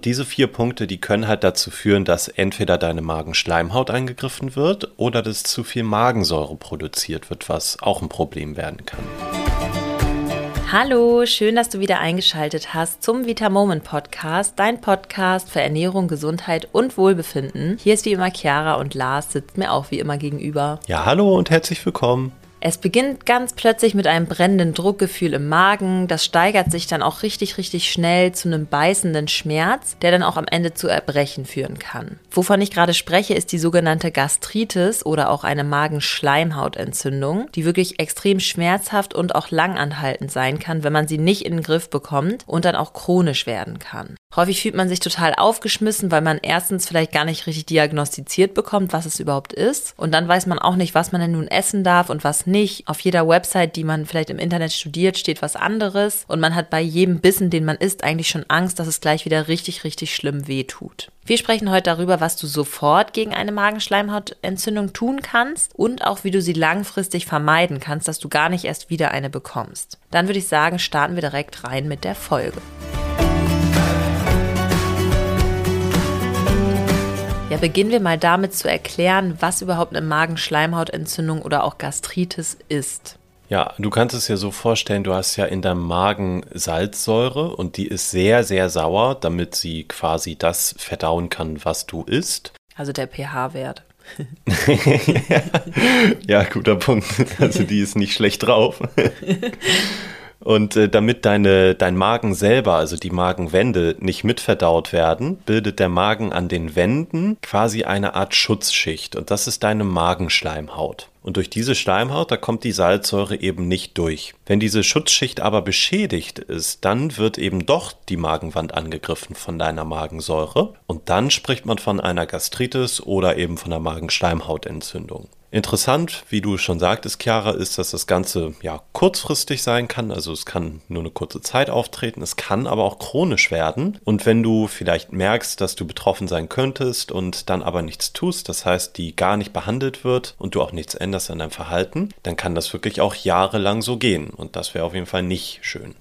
Und diese vier Punkte, die können halt dazu führen, dass entweder deine Magenschleimhaut angegriffen wird oder dass zu viel Magensäure produziert wird, was auch ein Problem werden kann. Hallo, schön, dass du wieder eingeschaltet hast zum Vita Moment Podcast, dein Podcast für Ernährung, Gesundheit und Wohlbefinden. Hier ist wie immer Chiara und Lars sitzt mir auch wie immer gegenüber. Ja, hallo und herzlich willkommen. Es beginnt ganz plötzlich mit einem brennenden Druckgefühl im Magen. Das steigert sich dann auch richtig, richtig schnell zu einem beißenden Schmerz, der dann auch am Ende zu Erbrechen führen kann. Wovon ich gerade spreche, ist die sogenannte Gastritis oder auch eine Magenschleimhautentzündung, die wirklich extrem schmerzhaft und auch langanhaltend sein kann, wenn man sie nicht in den Griff bekommt und dann auch chronisch werden kann. Häufig fühlt man sich total aufgeschmissen, weil man erstens vielleicht gar nicht richtig diagnostiziert bekommt, was es überhaupt ist. Und dann weiß man auch nicht, was man denn nun essen darf und was nicht. Auf jeder Website, die man vielleicht im Internet studiert, steht was anderes. Und man hat bei jedem Bissen, den man isst, eigentlich schon Angst, dass es gleich wieder richtig, richtig schlimm wehtut. Wir sprechen heute darüber, was du sofort gegen eine Magenschleimhautentzündung tun kannst und auch wie du sie langfristig vermeiden kannst, dass du gar nicht erst wieder eine bekommst. Dann würde ich sagen, starten wir direkt rein mit der Folge. Beginnen wir mal damit zu erklären, was überhaupt eine Magenschleimhautentzündung oder auch Gastritis ist. Ja, du kannst es dir so vorstellen, du hast ja in deinem Magen Salzsäure und die ist sehr, sehr sauer, damit sie quasi das verdauen kann, was du isst. Also der pH-Wert. ja, guter Punkt. Also die ist nicht schlecht drauf. Und äh, damit deine, dein Magen selber, also die Magenwände, nicht mitverdaut werden, bildet der Magen an den Wänden quasi eine Art Schutzschicht. Und das ist deine Magenschleimhaut. Und durch diese Schleimhaut, da kommt die Salzsäure eben nicht durch. Wenn diese Schutzschicht aber beschädigt ist, dann wird eben doch die Magenwand angegriffen von deiner Magensäure. Und dann spricht man von einer Gastritis oder eben von einer Magenschleimhautentzündung. Interessant, wie du schon sagtest, Chiara, ist, dass das Ganze ja kurzfristig sein kann. Also es kann nur eine kurze Zeit auftreten. Es kann aber auch chronisch werden. Und wenn du vielleicht merkst, dass du betroffen sein könntest und dann aber nichts tust, das heißt, die gar nicht behandelt wird und du auch nichts änderst an deinem Verhalten, dann kann das wirklich auch jahrelang so gehen. Und das wäre auf jeden Fall nicht schön.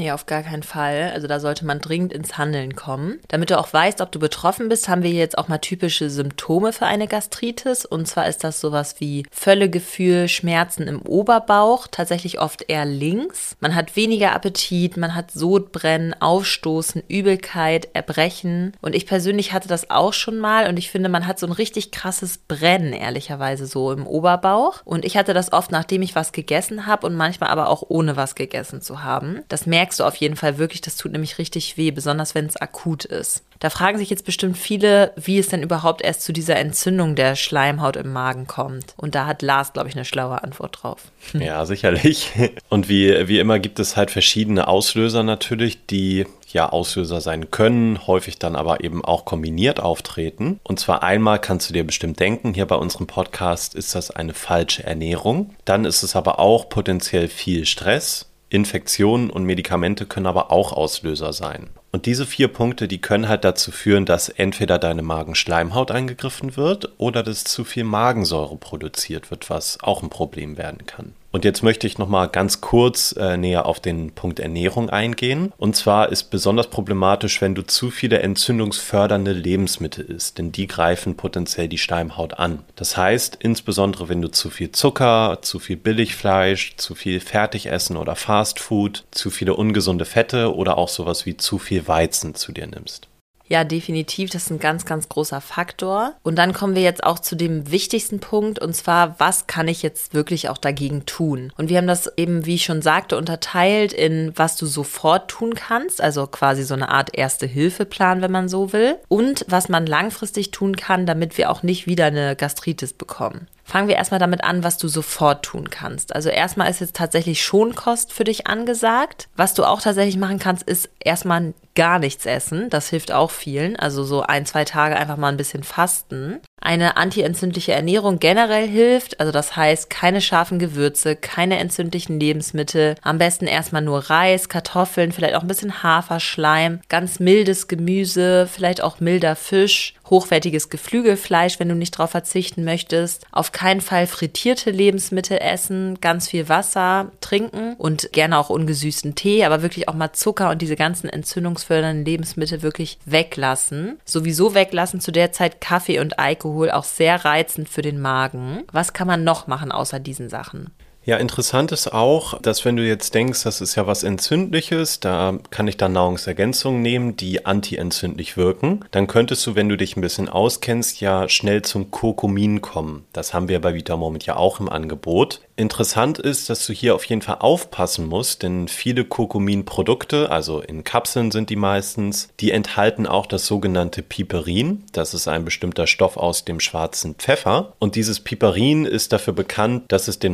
Nee, auf gar keinen Fall. Also da sollte man dringend ins Handeln kommen. Damit du auch weißt, ob du betroffen bist, haben wir jetzt auch mal typische Symptome für eine Gastritis. Und zwar ist das sowas wie Völlegefühl, Schmerzen im Oberbauch, tatsächlich oft eher links. Man hat weniger Appetit, man hat Sodbrennen, Aufstoßen, Übelkeit, Erbrechen. Und ich persönlich hatte das auch schon mal und ich finde, man hat so ein richtig krasses Brennen, ehrlicherweise so im Oberbauch. Und ich hatte das oft, nachdem ich was gegessen habe und manchmal aber auch ohne was gegessen zu haben. Das merkt merkst du auf jeden Fall wirklich, das tut nämlich richtig weh, besonders wenn es akut ist. Da fragen sich jetzt bestimmt viele, wie es denn überhaupt erst zu dieser Entzündung der Schleimhaut im Magen kommt. Und da hat Lars, glaube ich, eine schlaue Antwort drauf. Ja, sicherlich. Und wie, wie immer gibt es halt verschiedene Auslöser natürlich, die ja Auslöser sein können, häufig dann aber eben auch kombiniert auftreten. Und zwar einmal kannst du dir bestimmt denken, hier bei unserem Podcast ist das eine falsche Ernährung. Dann ist es aber auch potenziell viel Stress. Infektionen und Medikamente können aber auch Auslöser sein. Und diese vier Punkte, die können halt dazu führen, dass entweder deine Magenschleimhaut angegriffen wird oder dass zu viel Magensäure produziert wird, was auch ein Problem werden kann. Und jetzt möchte ich noch mal ganz kurz äh, näher auf den Punkt Ernährung eingehen. Und zwar ist besonders problematisch, wenn du zu viele entzündungsfördernde Lebensmittel isst, denn die greifen potenziell die Schleimhaut an. Das heißt, insbesondere wenn du zu viel Zucker, zu viel Billigfleisch, zu viel Fertigessen oder Fastfood, zu viele ungesunde Fette oder auch sowas wie zu viel Weizen zu dir nimmst. Ja, definitiv. Das ist ein ganz, ganz großer Faktor. Und dann kommen wir jetzt auch zu dem wichtigsten Punkt, und zwar, was kann ich jetzt wirklich auch dagegen tun? Und wir haben das eben, wie ich schon sagte, unterteilt in, was du sofort tun kannst, also quasi so eine Art Erste-Hilfe-Plan, wenn man so will, und was man langfristig tun kann, damit wir auch nicht wieder eine Gastritis bekommen. Fangen wir erstmal damit an, was du sofort tun kannst. Also erstmal ist jetzt tatsächlich Schonkost für dich angesagt. Was du auch tatsächlich machen kannst, ist erstmal gar nichts essen. Das hilft auch vielen. Also so ein, zwei Tage einfach mal ein bisschen fasten. Eine antientzündliche Ernährung generell hilft, also das heißt keine scharfen Gewürze, keine entzündlichen Lebensmittel, am besten erstmal nur Reis, Kartoffeln, vielleicht auch ein bisschen Haferschleim, ganz mildes Gemüse, vielleicht auch milder Fisch, hochwertiges Geflügelfleisch, wenn du nicht darauf verzichten möchtest, auf keinen Fall frittierte Lebensmittel essen, ganz viel Wasser trinken und gerne auch ungesüßten Tee, aber wirklich auch mal Zucker und diese ganzen entzündungsfördernden Lebensmittel wirklich weglassen. Sowieso weglassen zu der Zeit Kaffee und Alkohol auch sehr reizend für den Magen. Was kann man noch machen außer diesen Sachen? Ja, interessant ist auch, dass wenn du jetzt denkst, das ist ja was Entzündliches, da kann ich dann Nahrungsergänzungen nehmen, die antientzündlich wirken, dann könntest du, wenn du dich ein bisschen auskennst, ja schnell zum Kurkumin kommen. Das haben wir bei Vitamoment ja auch im Angebot. Interessant ist, dass du hier auf jeden Fall aufpassen musst, denn viele Kurkumin-Produkte, also in Kapseln sind die meistens, die enthalten auch das sogenannte Piperin. Das ist ein bestimmter Stoff aus dem schwarzen Pfeffer. Und dieses Piperin ist dafür bekannt, dass es den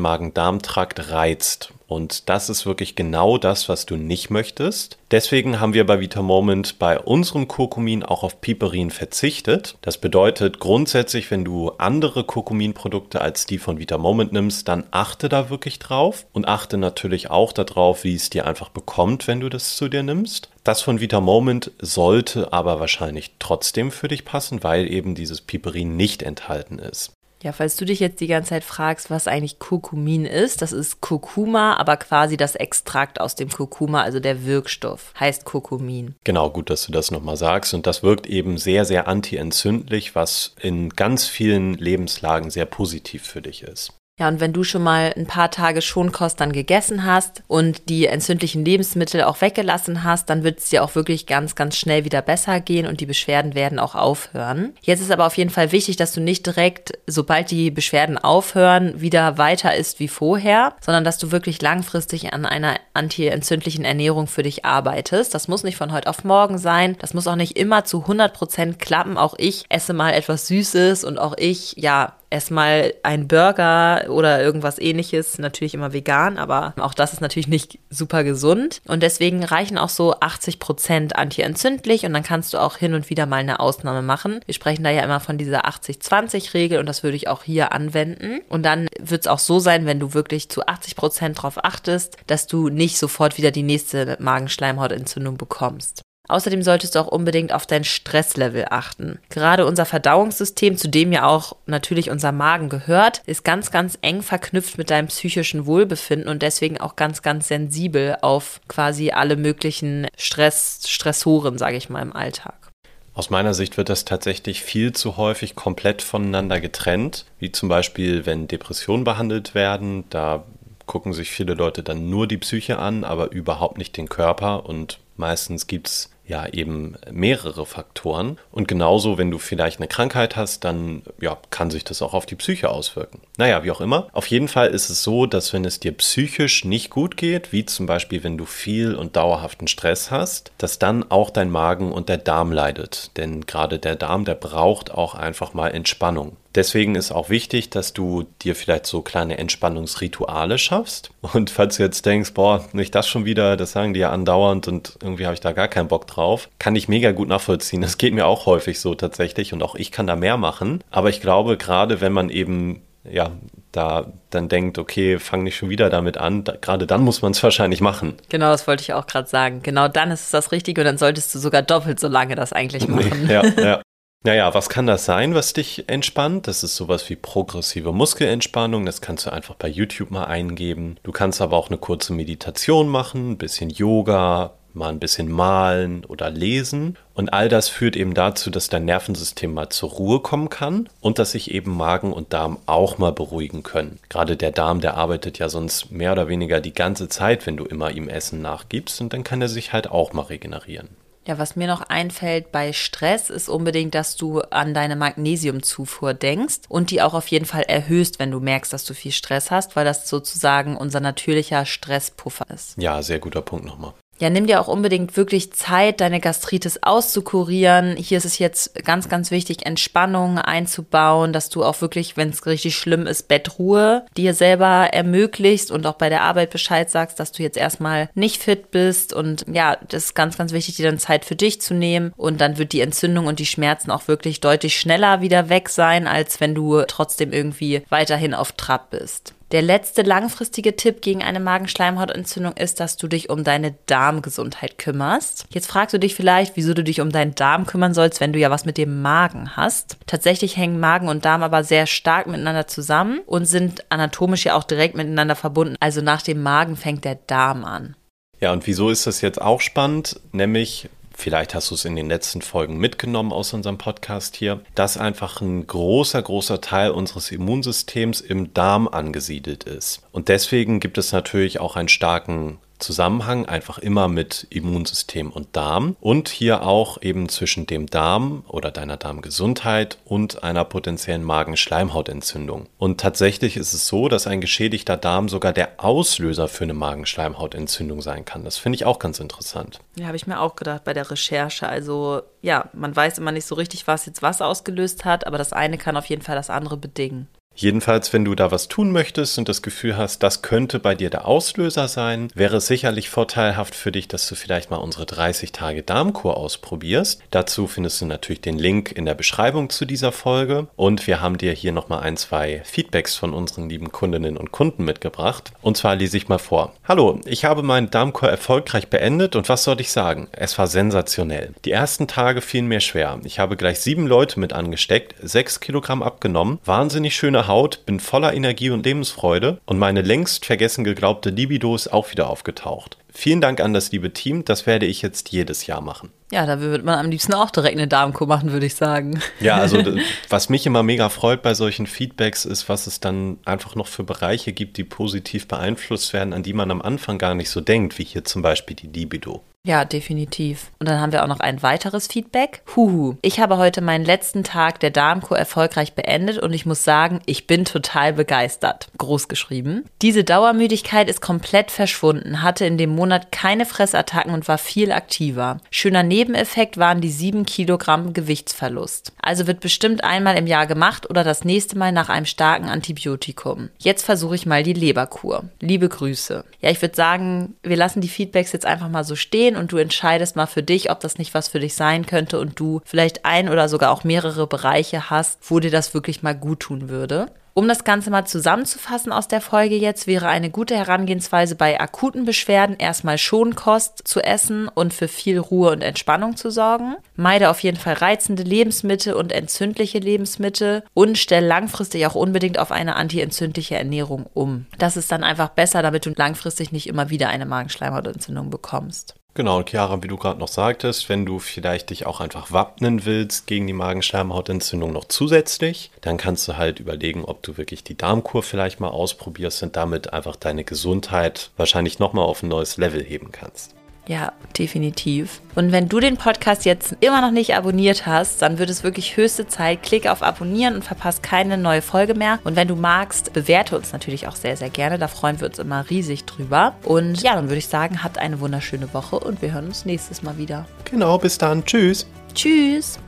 Magen-Darm-Trakt reizt. Und das ist wirklich genau das, was du nicht möchtest. Deswegen haben wir bei Vitamoment bei unserem Kurkumin auch auf Piperin verzichtet. Das bedeutet grundsätzlich, wenn du andere Kurkuminprodukte als die von Vitamoment nimmst, dann achte da wirklich drauf und achte natürlich auch darauf, wie es dir einfach bekommt, wenn du das zu dir nimmst. Das von Vitamoment sollte aber wahrscheinlich trotzdem für dich passen, weil eben dieses Piperin nicht enthalten ist. Ja, falls du dich jetzt die ganze Zeit fragst, was eigentlich Kurkumin ist, das ist Kurkuma, aber quasi das Extrakt aus dem Kurkuma, also der Wirkstoff, heißt Kurkumin. Genau, gut, dass du das nochmal sagst. Und das wirkt eben sehr, sehr antientzündlich, was in ganz vielen Lebenslagen sehr positiv für dich ist. Ja, und wenn du schon mal ein paar Tage Schonkost dann gegessen hast und die entzündlichen Lebensmittel auch weggelassen hast, dann wird es dir auch wirklich ganz, ganz schnell wieder besser gehen und die Beschwerden werden auch aufhören. Jetzt ist aber auf jeden Fall wichtig, dass du nicht direkt, sobald die Beschwerden aufhören, wieder weiter isst wie vorher, sondern dass du wirklich langfristig an einer antientzündlichen Ernährung für dich arbeitest. Das muss nicht von heute auf morgen sein. Das muss auch nicht immer zu 100 Prozent klappen. Auch ich esse mal etwas Süßes und auch ich, ja, erstmal ein Burger oder irgendwas ähnliches, natürlich immer vegan, aber auch das ist natürlich nicht super gesund. Und deswegen reichen auch so 80 Prozent antientzündlich und dann kannst du auch hin und wieder mal eine Ausnahme machen. Wir sprechen da ja immer von dieser 80-20-Regel und das würde ich auch hier anwenden. Und dann wird es auch so sein, wenn du wirklich zu 80 Prozent darauf achtest, dass du nicht sofort wieder die nächste Magenschleimhautentzündung bekommst. Außerdem solltest du auch unbedingt auf dein Stresslevel achten. Gerade unser Verdauungssystem, zu dem ja auch natürlich unser Magen gehört, ist ganz, ganz eng verknüpft mit deinem psychischen Wohlbefinden und deswegen auch ganz, ganz sensibel auf quasi alle möglichen Stress, Stressoren, sage ich mal, im Alltag. Aus meiner Sicht wird das tatsächlich viel zu häufig komplett voneinander getrennt, wie zum Beispiel, wenn Depressionen behandelt werden, da gucken sich viele Leute dann nur die Psyche an, aber überhaupt nicht den Körper und meistens gibt es ja eben mehrere Faktoren. Und genauso, wenn du vielleicht eine Krankheit hast, dann ja, kann sich das auch auf die Psyche auswirken. Naja, wie auch immer. Auf jeden Fall ist es so, dass wenn es dir psychisch nicht gut geht, wie zum Beispiel wenn du viel und dauerhaften Stress hast, dass dann auch dein Magen und der Darm leidet. Denn gerade der Darm, der braucht auch einfach mal Entspannung. Deswegen ist auch wichtig, dass du dir vielleicht so kleine Entspannungsrituale schaffst. Und falls du jetzt denkst, boah, nicht das schon wieder, das sagen die ja andauernd und irgendwie habe ich da gar keinen Bock drauf, kann ich mega gut nachvollziehen. Das geht mir auch häufig so tatsächlich und auch ich kann da mehr machen. Aber ich glaube, gerade wenn man eben ja, da dann denkt, okay, fang nicht schon wieder damit an, da, gerade dann muss man es wahrscheinlich machen. Genau, das wollte ich auch gerade sagen. Genau dann ist es das Richtige und dann solltest du sogar doppelt so lange das eigentlich machen. ja, ja. Naja, was kann das sein, was dich entspannt? Das ist sowas wie progressive Muskelentspannung. Das kannst du einfach bei YouTube mal eingeben. Du kannst aber auch eine kurze Meditation machen, ein bisschen Yoga, mal ein bisschen malen oder lesen. Und all das führt eben dazu, dass dein Nervensystem mal zur Ruhe kommen kann und dass sich eben Magen und Darm auch mal beruhigen können. Gerade der Darm, der arbeitet ja sonst mehr oder weniger die ganze Zeit, wenn du immer ihm Essen nachgibst und dann kann er sich halt auch mal regenerieren. Ja, was mir noch einfällt bei Stress ist unbedingt, dass du an deine Magnesiumzufuhr denkst und die auch auf jeden Fall erhöhst, wenn du merkst, dass du viel Stress hast, weil das sozusagen unser natürlicher Stresspuffer ist. Ja, sehr guter Punkt nochmal. Ja, nimm dir auch unbedingt wirklich Zeit, deine Gastritis auszukurieren. Hier ist es jetzt ganz, ganz wichtig, Entspannung einzubauen, dass du auch wirklich, wenn es richtig schlimm ist, Bettruhe dir selber ermöglicht und auch bei der Arbeit Bescheid sagst, dass du jetzt erstmal nicht fit bist. Und ja, das ist ganz, ganz wichtig, dir dann Zeit für dich zu nehmen. Und dann wird die Entzündung und die Schmerzen auch wirklich deutlich schneller wieder weg sein, als wenn du trotzdem irgendwie weiterhin auf Trab bist. Der letzte langfristige Tipp gegen eine Magenschleimhautentzündung ist, dass du dich um deine Darmgesundheit kümmerst. Jetzt fragst du dich vielleicht, wieso du dich um deinen Darm kümmern sollst, wenn du ja was mit dem Magen hast. Tatsächlich hängen Magen und Darm aber sehr stark miteinander zusammen und sind anatomisch ja auch direkt miteinander verbunden. Also nach dem Magen fängt der Darm an. Ja, und wieso ist das jetzt auch spannend? Nämlich, vielleicht hast du es in den letzten Folgen mitgenommen aus unserem Podcast hier, dass einfach ein großer, großer Teil unseres Immunsystems im Darm angesiedelt ist. Und deswegen gibt es natürlich auch einen starken Zusammenhang einfach immer mit Immunsystem und Darm und hier auch eben zwischen dem Darm oder deiner Darmgesundheit und einer potenziellen Magenschleimhautentzündung. Und tatsächlich ist es so, dass ein geschädigter Darm sogar der Auslöser für eine Magenschleimhautentzündung sein kann. Das finde ich auch ganz interessant. Ja, habe ich mir auch gedacht bei der Recherche. Also ja, man weiß immer nicht so richtig, was jetzt was ausgelöst hat, aber das eine kann auf jeden Fall das andere bedingen. Jedenfalls, wenn du da was tun möchtest und das Gefühl hast, das könnte bei dir der Auslöser sein, wäre es sicherlich vorteilhaft für dich, dass du vielleicht mal unsere 30 Tage Darmkur ausprobierst. Dazu findest du natürlich den Link in der Beschreibung zu dieser Folge und wir haben dir hier nochmal ein, zwei Feedbacks von unseren lieben Kundinnen und Kunden mitgebracht. Und zwar lese ich mal vor. Hallo, ich habe meinen Darmkur erfolgreich beendet und was soll ich sagen? Es war sensationell. Die ersten Tage fielen mir schwer. Ich habe gleich sieben Leute mit angesteckt, sechs Kilogramm abgenommen, wahnsinnig schöne Haut, bin voller Energie und Lebensfreude und meine längst vergessen geglaubte Libido ist auch wieder aufgetaucht. Vielen Dank an das liebe Team, das werde ich jetzt jedes Jahr machen. Ja, da würde man am liebsten auch direkt eine Darmkur machen, würde ich sagen. Ja, also was mich immer mega freut bei solchen Feedbacks ist, was es dann einfach noch für Bereiche gibt, die positiv beeinflusst werden, an die man am Anfang gar nicht so denkt, wie hier zum Beispiel die Libido. Ja, definitiv. Und dann haben wir auch noch ein weiteres Feedback. Huhu. Ich habe heute meinen letzten Tag der Darmkur erfolgreich beendet und ich muss sagen, ich bin total begeistert. Groß geschrieben. Diese Dauermüdigkeit ist komplett verschwunden, hatte in dem Monat keine Fressattacken und war viel aktiver. Schöner Nebeneffekt waren die 7 Kilogramm Gewichtsverlust. Also wird bestimmt einmal im Jahr gemacht oder das nächste Mal nach einem starken Antibiotikum. Jetzt versuche ich mal die Leberkur. Liebe Grüße. Ja, ich würde sagen, wir lassen die Feedbacks jetzt einfach mal so stehen und du entscheidest mal für dich, ob das nicht was für dich sein könnte und du vielleicht ein oder sogar auch mehrere Bereiche hast, wo dir das wirklich mal gut tun würde. Um das Ganze mal zusammenzufassen aus der Folge jetzt, wäre eine gute Herangehensweise bei akuten Beschwerden erstmal Schonkost zu essen und für viel Ruhe und Entspannung zu sorgen. Meide auf jeden Fall reizende Lebensmittel und entzündliche Lebensmittel und stell langfristig auch unbedingt auf eine antientzündliche Ernährung um. Das ist dann einfach besser, damit du langfristig nicht immer wieder eine Magenschleimhautentzündung bekommst. Genau, und Chiara, wie du gerade noch sagtest, wenn du vielleicht dich auch einfach wappnen willst gegen die Magenschleimhautentzündung noch zusätzlich, dann kannst du halt überlegen, ob du wirklich die Darmkur vielleicht mal ausprobierst und damit einfach deine Gesundheit wahrscheinlich nochmal auf ein neues Level heben kannst. Ja, definitiv. Und wenn du den Podcast jetzt immer noch nicht abonniert hast, dann wird es wirklich höchste Zeit. Klick auf Abonnieren und verpasst keine neue Folge mehr. Und wenn du magst, bewerte uns natürlich auch sehr, sehr gerne. Da freuen wir uns immer riesig drüber. Und ja, dann würde ich sagen, habt eine wunderschöne Woche und wir hören uns nächstes Mal wieder. Genau, bis dann. Tschüss. Tschüss.